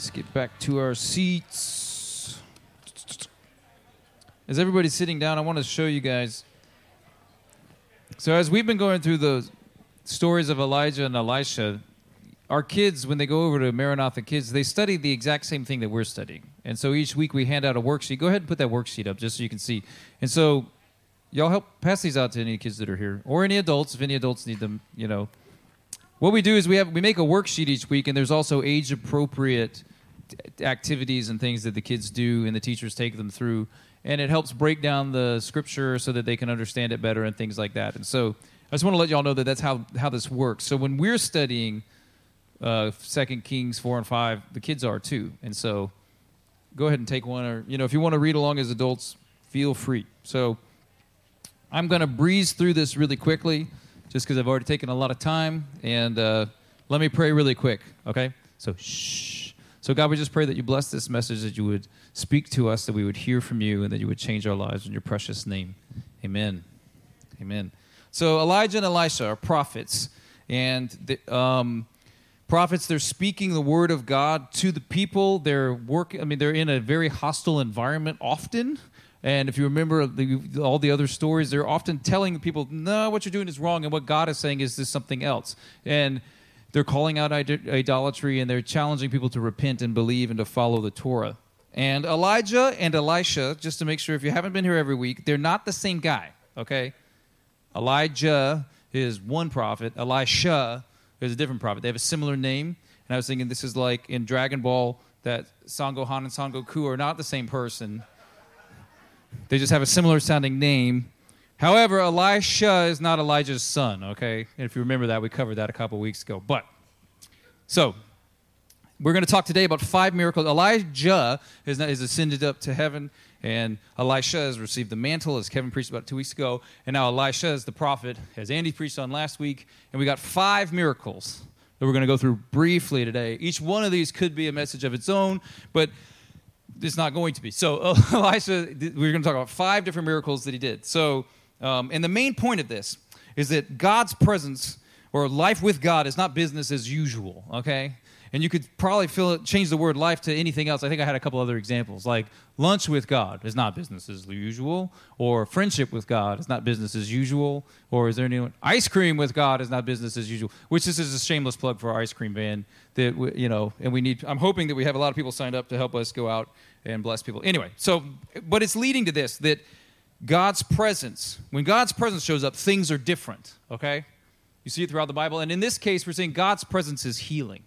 Let's get back to our seats. As everybody's sitting down, I want to show you guys. So, as we've been going through the stories of Elijah and Elisha, our kids, when they go over to Maranatha Kids, they study the exact same thing that we're studying. And so each week we hand out a worksheet. Go ahead and put that worksheet up just so you can see. And so, y'all help pass these out to any kids that are here or any adults if any adults need them, you know. What we do is we have we make a worksheet each week, and there's also age appropriate activities and things that the kids do, and the teachers take them through, and it helps break down the scripture so that they can understand it better and things like that. And so I just want to let y'all know that that's how how this works. So when we're studying uh, Second Kings four and five, the kids are too, and so go ahead and take one, or you know if you want to read along as adults, feel free. So I'm going to breeze through this really quickly just because I've already taken a lot of time. And uh, let me pray really quick, okay? So, shh. So, God, we just pray that you bless this message, that you would speak to us, that we would hear from you, and that you would change our lives in your precious name. Amen. Amen. So, Elijah and Elisha are prophets. And the, um, prophets, they're speaking the word of God to the people. They're working, I mean, they're in a very hostile environment often. And if you remember the, all the other stories, they're often telling people, no, what you're doing is wrong. And what God is saying is this something else. And they're calling out idolatry and they're challenging people to repent and believe and to follow the Torah. And Elijah and Elisha, just to make sure if you haven't been here every week, they're not the same guy, okay? Elijah is one prophet, Elisha is a different prophet. They have a similar name. And I was thinking this is like in Dragon Ball that Son Gohan and Son Goku are not the same person. They just have a similar sounding name. However, Elisha is not Elijah's son, okay? And if you remember that, we covered that a couple weeks ago. But, so, we're going to talk today about five miracles. Elijah has, ascended up to heaven, and Elisha has received the mantle, as Kevin preached about two weeks ago. And now Elisha is the prophet, as Andy preached on last week. And we got five miracles that we're going to go through briefly today. Each one of these could be a message of its own, but it's not going to be. So Elisha, we're going to talk about five different miracles that he did. So, um, and the main point of this is that God's presence or life with God is not business as usual. Okay, and you could probably it, change the word life to anything else. I think I had a couple other examples, like lunch with God is not business as usual, or friendship with God is not business as usual, or is there anyone ice cream with God is not business as usual. Which this is a shameless plug for our ice cream van that we, you know, and we need. I'm hoping that we have a lot of people signed up to help us go out and bless people. Anyway, so but it's leading to this that God's presence, when God's presence shows up, things are different. Okay, you see it throughout the Bible, and in this case, we're saying God's presence is healing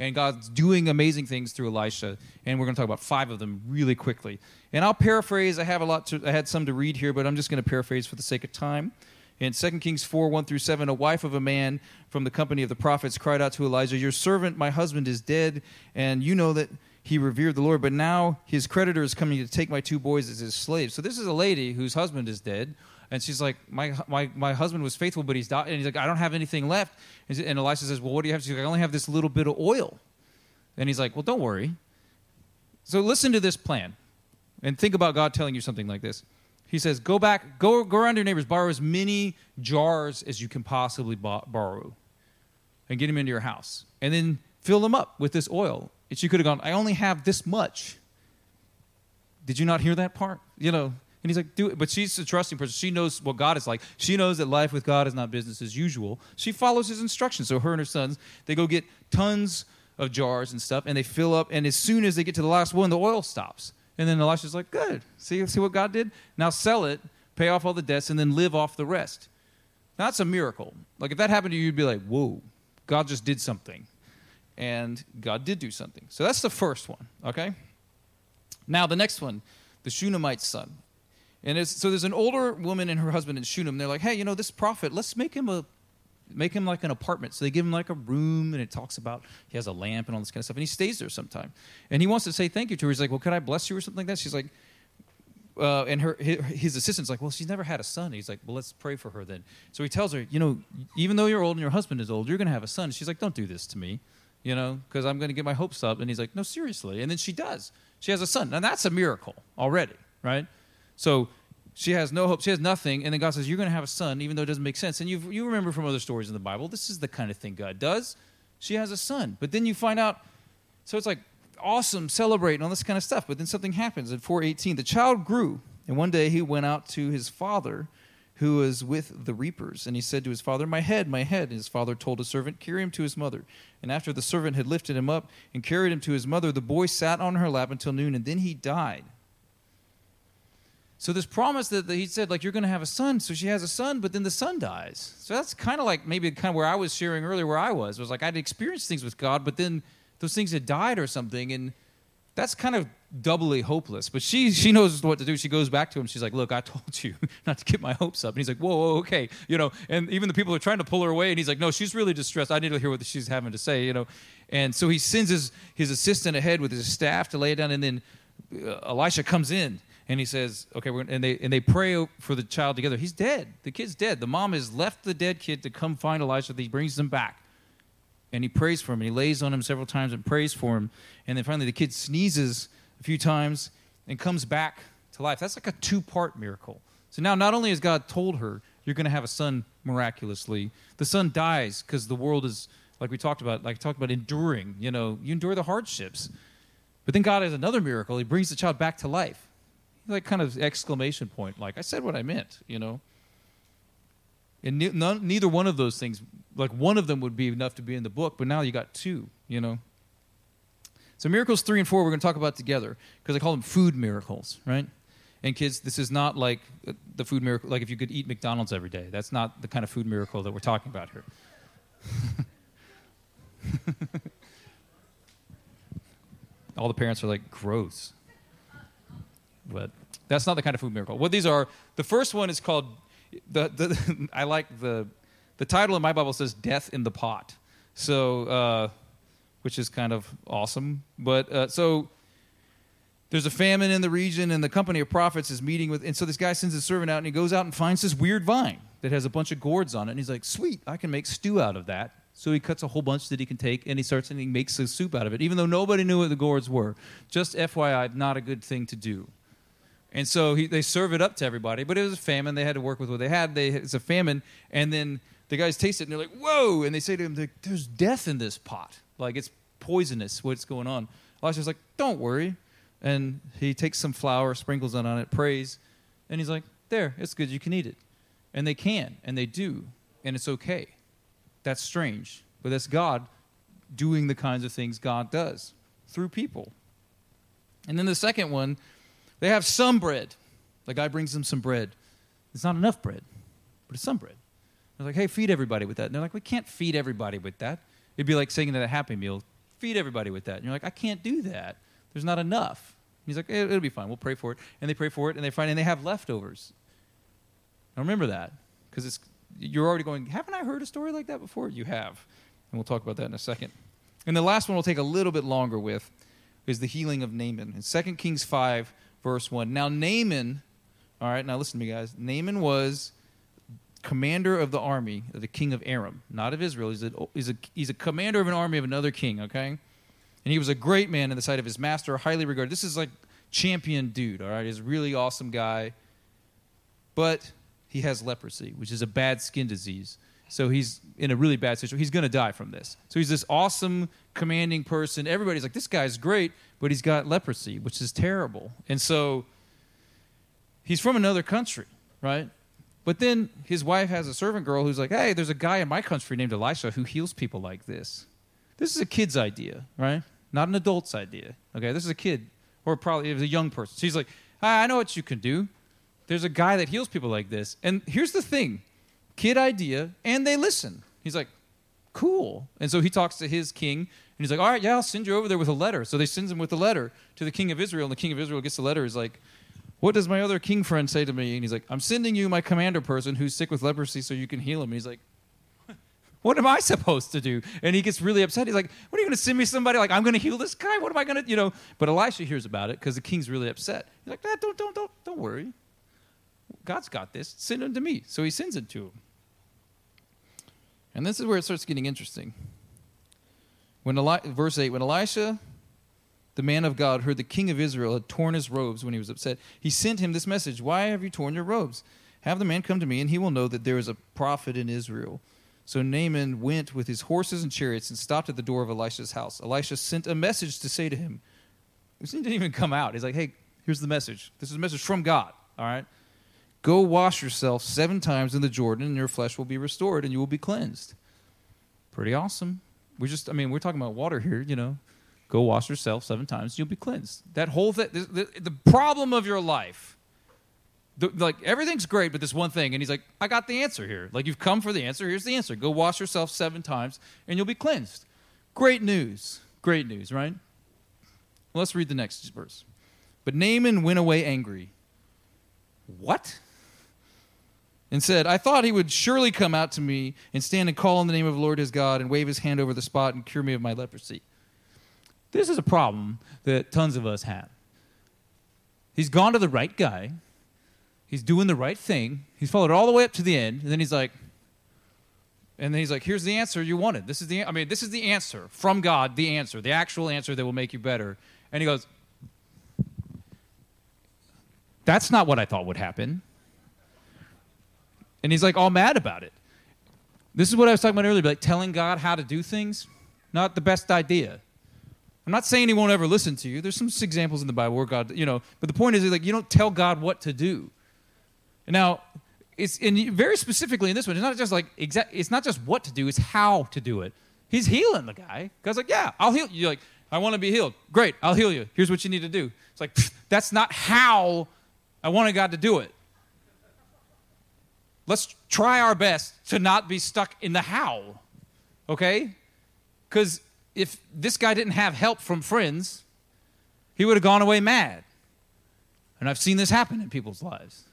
and God's doing amazing things through Elisha. And we're going to talk about five of them really quickly. And I'll paraphrase. I have a lot. To, I had some to read here, but I'm just going to paraphrase for the sake of time. In 2 Kings 4 1 through 7, a wife of a man from the company of the prophets cried out to Elijah, Your servant, my husband, is dead, and you know that he revered the Lord, but now his creditor is coming to take my two boys as his slaves. So this is a lady whose husband is dead, and she's like, my, my, my husband was faithful, but he's died. And he's like, I don't have anything left. And Elisha says, Well, what do you have? She's like, I only have this little bit of oil. And he's like, Well, don't worry. So listen to this plan and think about God telling you something like this. He says, Go back, go, go around your neighbors, borrow as many jars as you can possibly borrow, and get them into your house. And then fill them up with this oil. And she could have gone, I only have this much. Did you not hear that part? You know, and he's like, do it. But she's a trusting person. She knows what God is like. She knows that life with God is not business as usual. She follows his instructions. So her and her sons, they go get tons of jars and stuff, and they fill up. And as soon as they get to the last one, the oil stops. And then Elisha's like, good. See, see what God did? Now sell it, pay off all the debts, and then live off the rest. That's a miracle. Like if that happened to you, you'd be like, whoa, God just did something. And God did do something. So that's the first one, okay? Now the next one, the Shunammite son. And so there's an older woman and her husband in Shunem. They're like, hey, you know, this prophet, let's make him a make him like an apartment. So they give him like a room, and it talks about he has a lamp and all this kind of stuff, and he stays there sometime. And he wants to say thank you to her. He's like, well, could I bless you or something like that? She's like, uh, and her his assistant's like, well, she's never had a son. He's like, well, let's pray for her then. So he tells her, you know, even though you're old and your husband is old, you're going to have a son. She's like, don't do this to me, you know, because I'm going to get my hopes up. And he's like, no, seriously. And then she does. She has a son. Now that's a miracle already, right? So she has no hope. She has nothing. And then God says, You're going to have a son, even though it doesn't make sense. And you you remember from other stories in the Bible, this is the kind of thing God does. She has a son. But then you find out, so it's like, awesome, celebrate, and all this kind of stuff. But then something happens at 418. The child grew, and one day he went out to his father, who was with the reapers. And he said to his father, My head, my head. And his father told a servant, Carry him to his mother. And after the servant had lifted him up and carried him to his mother, the boy sat on her lap until noon, and then he died. So this promise that, he said, like, you're going to have a son. So she has a son, but then the son dies. So that's kind of like maybe kind of where I was sharing earlier where I was. It was like I'd experienced things with God, but then those things had died or something. And that's kind of doubly hopeless. But she she knows what to do. She goes back to him. She's like, "Look, I told you not to get my hopes up." And he's like, "Whoa, whoa, okay." You know, and even the people are trying to pull her away. And he's like, "No, she's really distressed. I need to hear what she's having to say." You know, and so he sends his his assistant ahead with his staff to lay it down. And then uh, Elisha comes in and he says, "Okay," and they and they pray for the child together. He's dead. The kid's dead. The mom has left the dead kid to come find Elisha. He brings him back, and he prays for him. And he lays on him several times and prays for him. And then finally, the kid sneezes a few times and comes back to life. That's like a two-part miracle. So now, not only has God told her you're going to have a son miraculously, the son dies because the world is like we talked about, like talked about enduring. You know, you endure the hardships. But then God has another miracle. He brings the child back to life like kind of exclamation point, like I said what I meant, you know. And ne- none, neither one of those things, like one of them would be enough to be in the book, but now you got two, you know. So miracles three and four we're going to talk about together because I call them food miracles, right? And kids, this is not like uh, the food miracle, like if you could eat McDonald's every day. That's not the kind of food miracle that we're talking about here. All the parents are like, gross. But that's not the kind of food miracle. What these are, the first one is called, the, the I like the, the title in my Bible says Death in the Pot. So, uh, which is kind of awesome. But uh, so there's a famine in the region, and the company of prophets is meeting with, and so this guy sends his servant out, and he goes out and finds this weird vine that has a bunch of gourds on it, and he's like, "Sweet, I can make stew out of that." So he cuts a whole bunch that he can take, and he starts and he makes a soup out of it, even though nobody knew what the gourds were. Just FYI, not a good thing to do. And so he, they serve it up to everybody, but it was a famine. They had to work with what they had. They, it's a famine, and then the guys taste it, and they're like, "Whoa!" And they say to him, "There's death in this pot. Like it's poisonous. What's going on?" Elisha's like, "Don't worry." And he takes some flour, sprinkles it on it, prays, and he's like, "There, it's good. You can eat it." And they can, and they do, and it's okay. That's strange, but that's God doing the kinds of things God does through people. And then the second one they have some bread. The guy brings them some bread. It's not enough bread, but it's some bread. They're like, hey, feed everybody with that. And they're like, we can't feed everybody with that. It'd be like saying that a Happy Meal, feed everybody with that. And you're like, I can't do that. There's not enough. He's like, eh, it'll be fine. We'll pray for it. And they pray for it, and they find, and they have leftovers. Now remember that, because it's you're already going. Haven't I heard a story like that before? You have, and we'll talk about that in a second. And the last one we'll take a little bit longer with is the healing of Naaman. In 2 Kings 5, verse 1. Now, Naaman, all right, now listen to me, guys. Naaman was commander of the army of the king of Aram, not of Israel. He's a, he's a, he's a commander of an army of another king, okay? And he was a great man in the sight of his master, highly regarded. This is like champion dude, all right? He's a really awesome guy. But he has leprosy, which is a bad skin disease. So he's in a really bad situation. He's going to die from this. So he's this awesome, commanding person. Everybody's like, this guy's great, but he's got leprosy, which is terrible. And so he's from another country, right? But then his wife has a servant girl who's like, hey, there's a guy in my country named Elisha who heals people like this. This is a kid's idea, right? Not an adult's idea. Okay, this is a kid, or probably it was a young person. She's like, ah, I know what you can do. There's a guy that heals people like this. And here's the thing kid idea, and they listen. He's like, cool. And so he talks to his king, and he's like, all right, yeah, I'll send you over there with a letter. So they sends him with a letter to the king of Israel, and the king of Israel gets the letter. He's like, what does my other king friend say to me? And he's like, I'm sending you my commander person who's sick with leprosy so you can heal him. And he's like, what am I supposed to do? And he gets really upset. He's like, what are you going to send me somebody like I'm going to heal this guy? What am I going to, you know? But Elisha hears about it because the king's really upset. He's like, don't, don't, don't, don't worry. God's got this. Send him to me. So he sends it to him. And this is where it starts getting interesting. When Eli- verse 8, when Elisha, the man of God, heard the king of Israel had torn his robes when he was upset, he sent him this message Why have you torn your robes? Have the man come to me, and he will know that there is a prophet in Israel. So Naaman went with his horses and chariots and stopped at the door of Elisha's house. Elisha sent a message to say to him, This didn't even come out. He's like, hey, here's the message. This is a message from God. All right. Go wash yourself seven times in the Jordan, and your flesh will be restored, and you will be cleansed. Pretty awesome. We're just, I mean, we're talking about water here, you know. Go wash yourself seven times, you'll be cleansed. That whole thing, the, the, problem of your life, the, like everything's great, but this one thing, and he's like, I got the answer here. Like, you've come for the answer. Here's the answer. Go wash yourself seven times, and you'll be cleansed. Great news. Great news, right? Let's read the next verse. But Naaman went away angry. What? And said, I thought he would surely come out to me and stand and call on the name of the Lord his God and wave his hand over the spot and cure me of my leprosy. This is a problem that tons of us have. He's gone to the right guy. He's doing the right thing. He's followed all the way up to the end, and then he's like, and then he's like, "Here's the answer you wanted. This is the I mean, this is the answer from God, the answer, the actual answer that will make you better." And he goes, "That's not what I thought would happen." And he's like all mad about it. This is what I was talking about earlier, like telling God how to do things, not the best idea. I'm not saying he won't ever listen to you. There's some examples in the Bible where God, you know, but the point is like you don't tell God what to do. Now, it's and very specifically in this one, it's not just like exact. It's not just what to do; it's how to do it. He's healing the guy. God's like, yeah, I'll heal you. Like, I want to be healed. Great, I'll heal you. Here's what you need to do. It's like that's not how I wanted God to do it. Let's try our best to not be stuck in the how. Okay? Because if this guy didn't have help from friends, he would have gone away mad. And I've seen this happen in people's lives.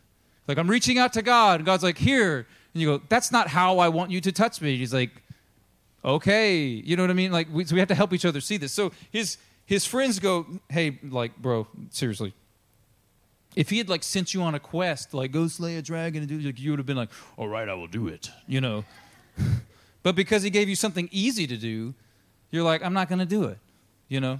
Like, I'm reaching out to God, and God's like, here. And you go, that's not how I want you to touch me. He's like, okay. You know what I mean? Like, we, so we have to help each other see this. So his, his friends go, hey, like, bro, seriously. If he had, like, sent you on a quest, like, go slay a dragon and do, like, you would have been like, all right, I will do it, you know. but because he gave you something easy to do, you're like, I'm not going to do it, you know?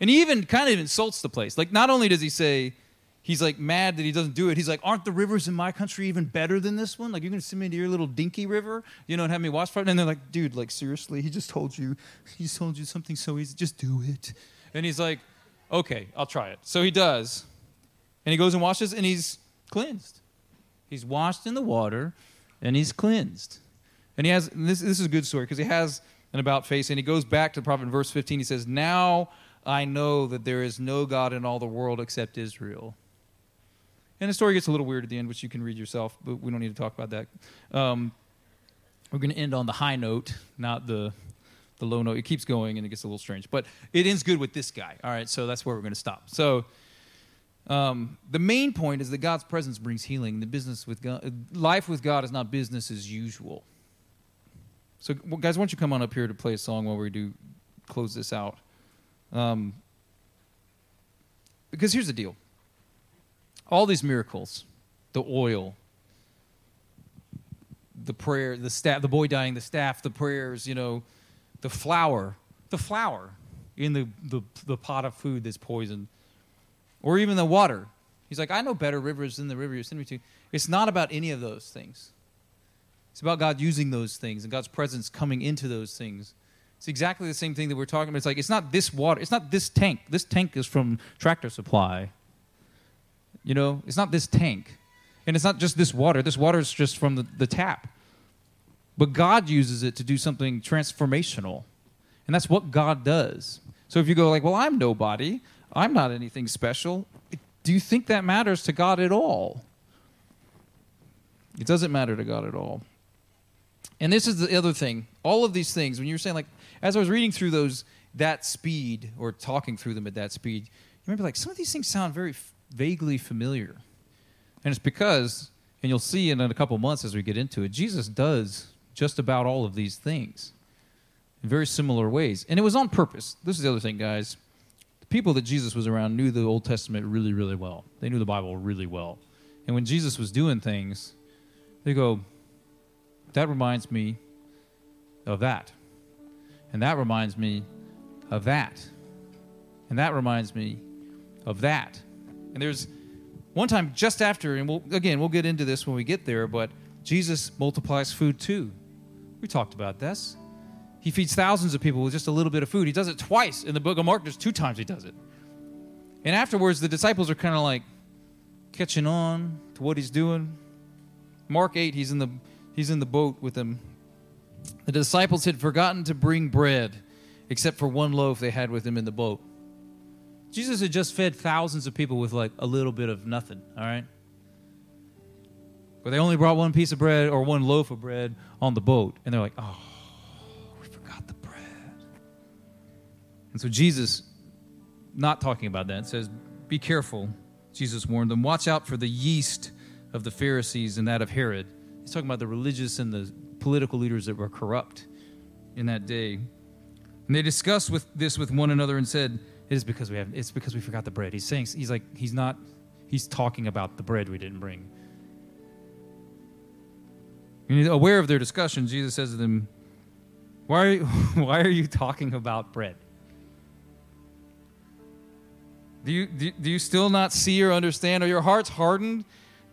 And he even kind of insults the place. Like, not only does he say, he's like mad that he doesn't do it, he's like, aren't the rivers in my country even better than this one? Like, you're going to send me to your little dinky river, you know, and have me wash for it? And they're like, dude, like, seriously, he just told you, he just told you something so easy, just do it. And he's like, okay, I'll try it. So he does. And he goes and washes, and he's cleansed. He's washed in the water, and he's cleansed. And he has, and this, this is a good story because he has and about face. And he goes back to the prophet in verse 15. He says, Now I know that there is no God in all the world except Israel. And the story gets a little weird at the end, which you can read yourself, but we don't need to talk about that. Um, we're going to end on the high note, not the, the low note. It keeps going and it gets a little strange. But it ends good with this guy. All right, so that's where we're going to stop. So um, the main point is that God's presence brings healing. The business with God, life with God is not business as usual. So, guys, why don't you come on up here to play a song while we do close this out? Um, because here's the deal all these miracles, the oil, the prayer, the staff, the boy dying, the staff, the prayers, you know, the flour, the flour in the, the, the pot of food that's poisoned, or even the water. He's like, I know better rivers than the river you're sending me to. It's not about any of those things. It's about God using those things and God's presence coming into those things. It's exactly the same thing that we're talking about. It's like it's not this water, it's not this tank. This tank is from Tractor Supply. You know, it's not this tank. And it's not just this water. This water is just from the, the tap. But God uses it to do something transformational. And that's what God does. So if you go like, well, I'm nobody, I'm not anything special, do you think that matters to God at all? It doesn't matter to God at all. And this is the other thing. All of these things, when you were saying, like, as I was reading through those, that speed, or talking through them at that speed, you remember, like, some of these things sound very f- vaguely familiar. And it's because, and you'll see in a couple months as we get into it, Jesus does just about all of these things in very similar ways. And it was on purpose. This is the other thing, guys. The people that Jesus was around knew the Old Testament really, really well. They knew the Bible really well. And when Jesus was doing things, they go, that reminds me of that. And that reminds me of that. And that reminds me of that. And there's one time just after, and we'll, again, we'll get into this when we get there, but Jesus multiplies food too. We talked about this. He feeds thousands of people with just a little bit of food. He does it twice in the book of Mark. There's two times he does it. And afterwards, the disciples are kind of like catching on to what he's doing. Mark 8, he's in the, he's in the boat with them. The disciples had forgotten to bring bread, except for one loaf they had with them in the boat. Jesus had just fed thousands of people with like a little bit of nothing, all right? But they only brought one piece of bread or one loaf of bread on the boat. And they're like, oh, we forgot the bread. And so Jesus, not talking about that, says, be careful. Jesus warned them, watch out for the yeast of the Pharisees and that of Herod. He's talking about the religious and the political leaders that were corrupt in that day. And they discussed with this with one another and said, It is because we have it's because we forgot the bread. He's saying he's like he's not he's talking about the bread we didn't bring. And aware of their discussion, Jesus says to them, Why are you, why are you talking about bread? Do you, do, do you still not see or understand? Are your hearts hardened?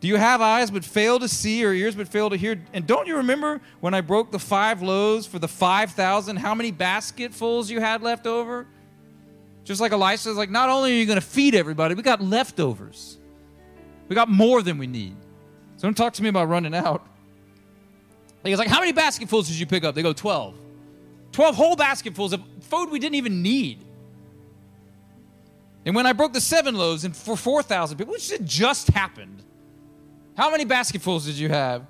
Do you have eyes but fail to see or ears but fail to hear? And don't you remember when I broke the five loaves for the 5,000, how many basketfuls you had left over? Just like Elisha's like, not only are you going to feed everybody, we got leftovers. We got more than we need. So don't talk to me about running out. He's like, how many basketfuls did you pick up? They go, 12. 12 whole basketfuls of food we didn't even need. And when I broke the seven loaves and for 4,000 people, which just happened, how many basketfuls did you have?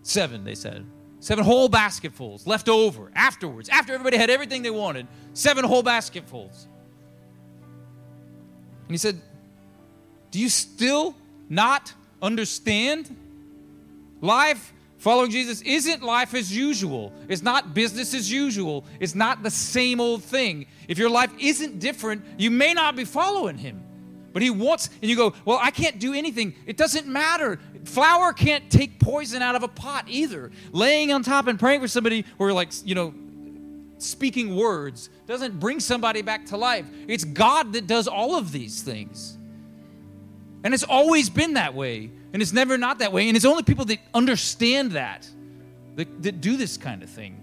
Seven, they said. Seven whole basketfuls left over afterwards, after everybody had everything they wanted. Seven whole basketfuls. And he said, Do you still not understand? Life following Jesus isn't life as usual. It's not business as usual. It's not the same old thing. If your life isn't different, you may not be following him. But he wants, and you go, Well, I can't do anything. It doesn't matter. Flour can't take poison out of a pot either. Laying on top and praying for somebody or like, you know, speaking words doesn't bring somebody back to life. It's God that does all of these things. And it's always been that way. And it's never not that way. And it's only people that understand that that, that do this kind of thing.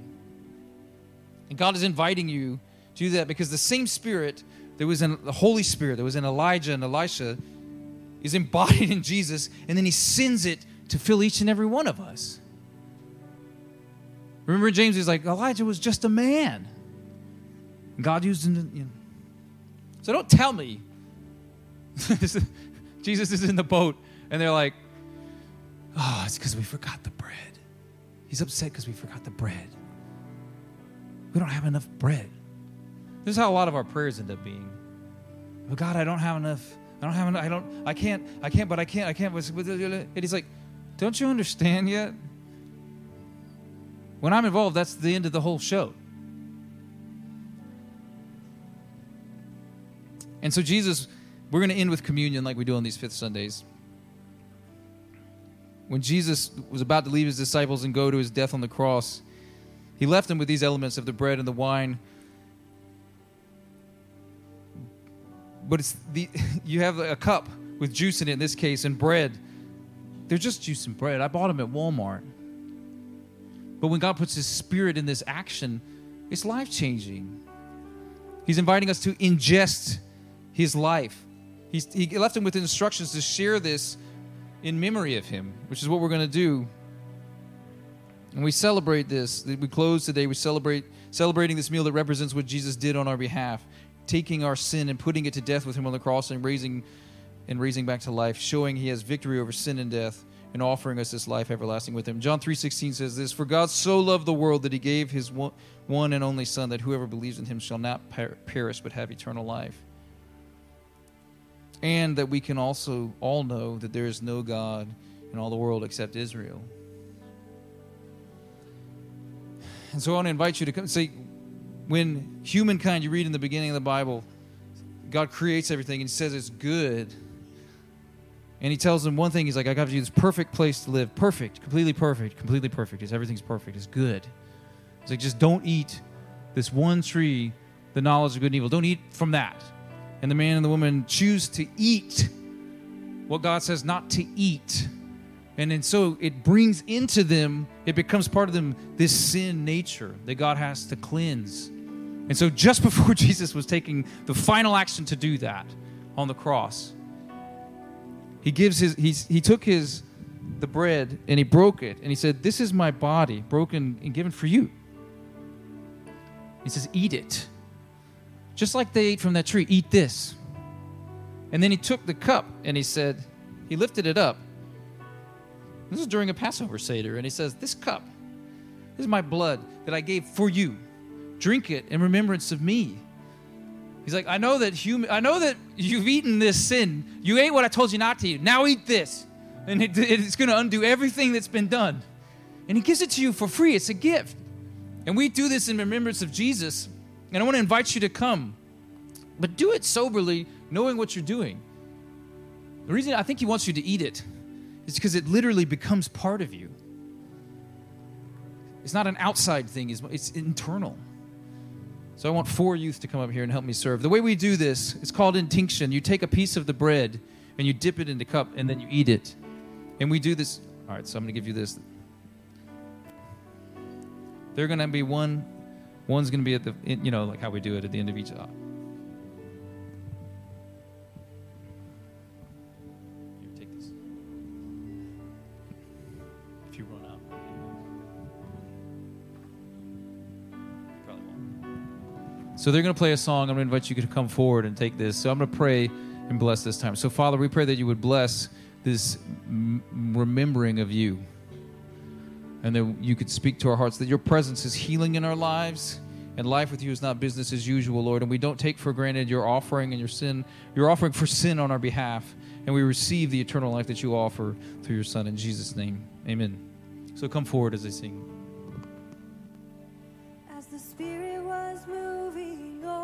And God is inviting you to do that because the same Spirit there was in the Holy Spirit, there was in Elijah and Elisha, is embodied in Jesus, and then he sends it to fill each and every one of us. Remember, James is like, Elijah was just a man. God used him. To, you know. So don't tell me. Jesus is in the boat, and they're like, oh, it's because we forgot the bread. He's upset because we forgot the bread. We don't have enough bread. This is how a lot of our prayers end up being. Oh God, I don't have enough. I don't have enough. I don't. I can't. I can't. But I can't. I can't. And he's like, "Don't you understand yet? When I'm involved, that's the end of the whole show." And so Jesus, we're going to end with communion like we do on these fifth Sundays. When Jesus was about to leave his disciples and go to his death on the cross, he left them with these elements of the bread and the wine but it's the you have a cup with juice in it in this case and bread. They're just juice and bread. I bought them at Walmart. But when God puts His Spirit in this action, it's life changing. He's inviting us to ingest His life. He's, he left him with instructions to share this in memory of Him, which is what we're going to do. And we celebrate this. We close today. We celebrate celebrating this meal that represents what Jesus did on our behalf taking our sin and putting it to death with him on the cross and raising and raising back to life, showing he has victory over sin and death and offering us this life everlasting with him. John 3:16 says this, "For God so loved the world that he gave his one, and only son that whoever believes in him shall not per- perish but have eternal life." And that we can also all know that there is no God in all the world except Israel. And so I want to invite you to come and say, when humankind, you read in the beginning of the Bible, God creates everything and says it's good. And he tells them one thing He's like, I got you this perfect place to live. Perfect, completely perfect, completely perfect. It's, everything's perfect. It's good. He's like, just don't eat this one tree, the knowledge of good and evil. Don't eat from that. And the man and the woman choose to eat what God says not to eat. And then so it brings into them, it becomes part of them, this sin nature that God has to cleanse. And so just before Jesus was taking the final action to do that, on the cross. He gives his he's, he took his the bread and he broke it and he said, "This is my body broken and given for you." He says, "Eat it." Just like they ate from that tree, eat this. And then he took the cup and he said, he lifted it up. This is during a Passover Seder and he says, "This cup is my blood that I gave for you. Drink it in remembrance of me." He's like, I know that human, I know that you've eaten this sin. You ate what I told you not to eat. Now eat this, and it, it's going to undo everything that's been done. And He gives it to you for free. It's a gift, and we do this in remembrance of Jesus. And I want to invite you to come, but do it soberly, knowing what you're doing. The reason I think He wants you to eat it is because it literally becomes part of you. It's not an outside thing; it's, it's internal. So I want four youth to come up here and help me serve. The way we do this is called intinction. You take a piece of the bread and you dip it in the cup and then you eat it. And we do this. All right, so I'm going to give you this. They're going to be one. One's going to be at the, you know, like how we do it at the end of each. So they're going to play a song. I'm going to invite you to come forward and take this. So I'm going to pray and bless this time. So, Father, we pray that you would bless this m- remembering of you and that you could speak to our hearts, that your presence is healing in our lives. And life with you is not business as usual, Lord. And we don't take for granted your offering and your sin, your offering for sin on our behalf. And we receive the eternal life that you offer through your Son. In Jesus' name, amen. So come forward as I sing. As the Spirit was moving over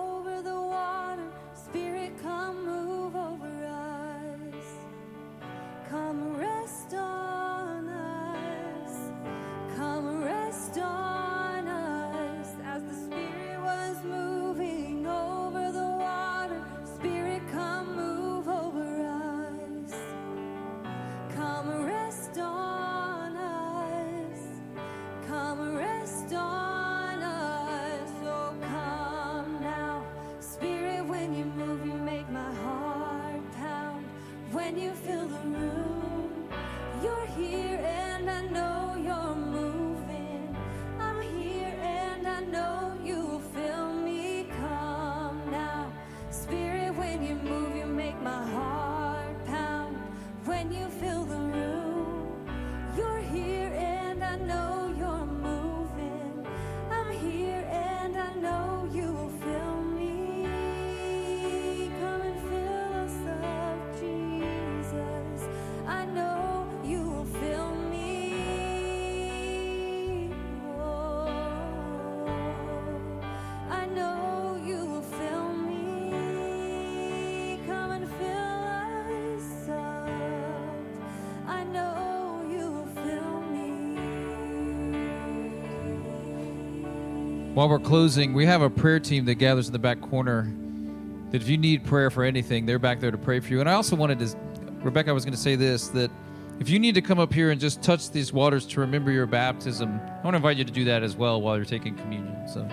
While we're closing, we have a prayer team that gathers in the back corner. That if you need prayer for anything, they're back there to pray for you. And I also wanted to, Rebecca, I was going to say this that if you need to come up here and just touch these waters to remember your baptism, I want to invite you to do that as well while you're taking communion. So.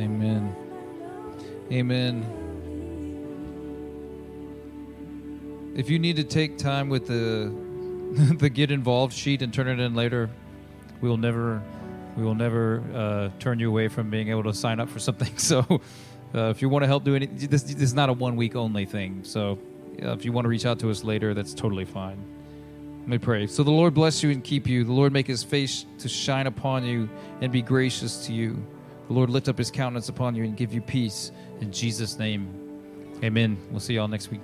Amen. Amen. If you need to take time with the the get involved sheet and turn it in later, we will never we will never uh, turn you away from being able to sign up for something. So, uh, if you want to help do any, this, this is not a one week only thing. So, uh, if you want to reach out to us later, that's totally fine. Let me pray. So the Lord bless you and keep you. The Lord make His face to shine upon you and be gracious to you. The Lord lift up His countenance upon you and give you peace in Jesus' name. Amen. We'll see y'all next week.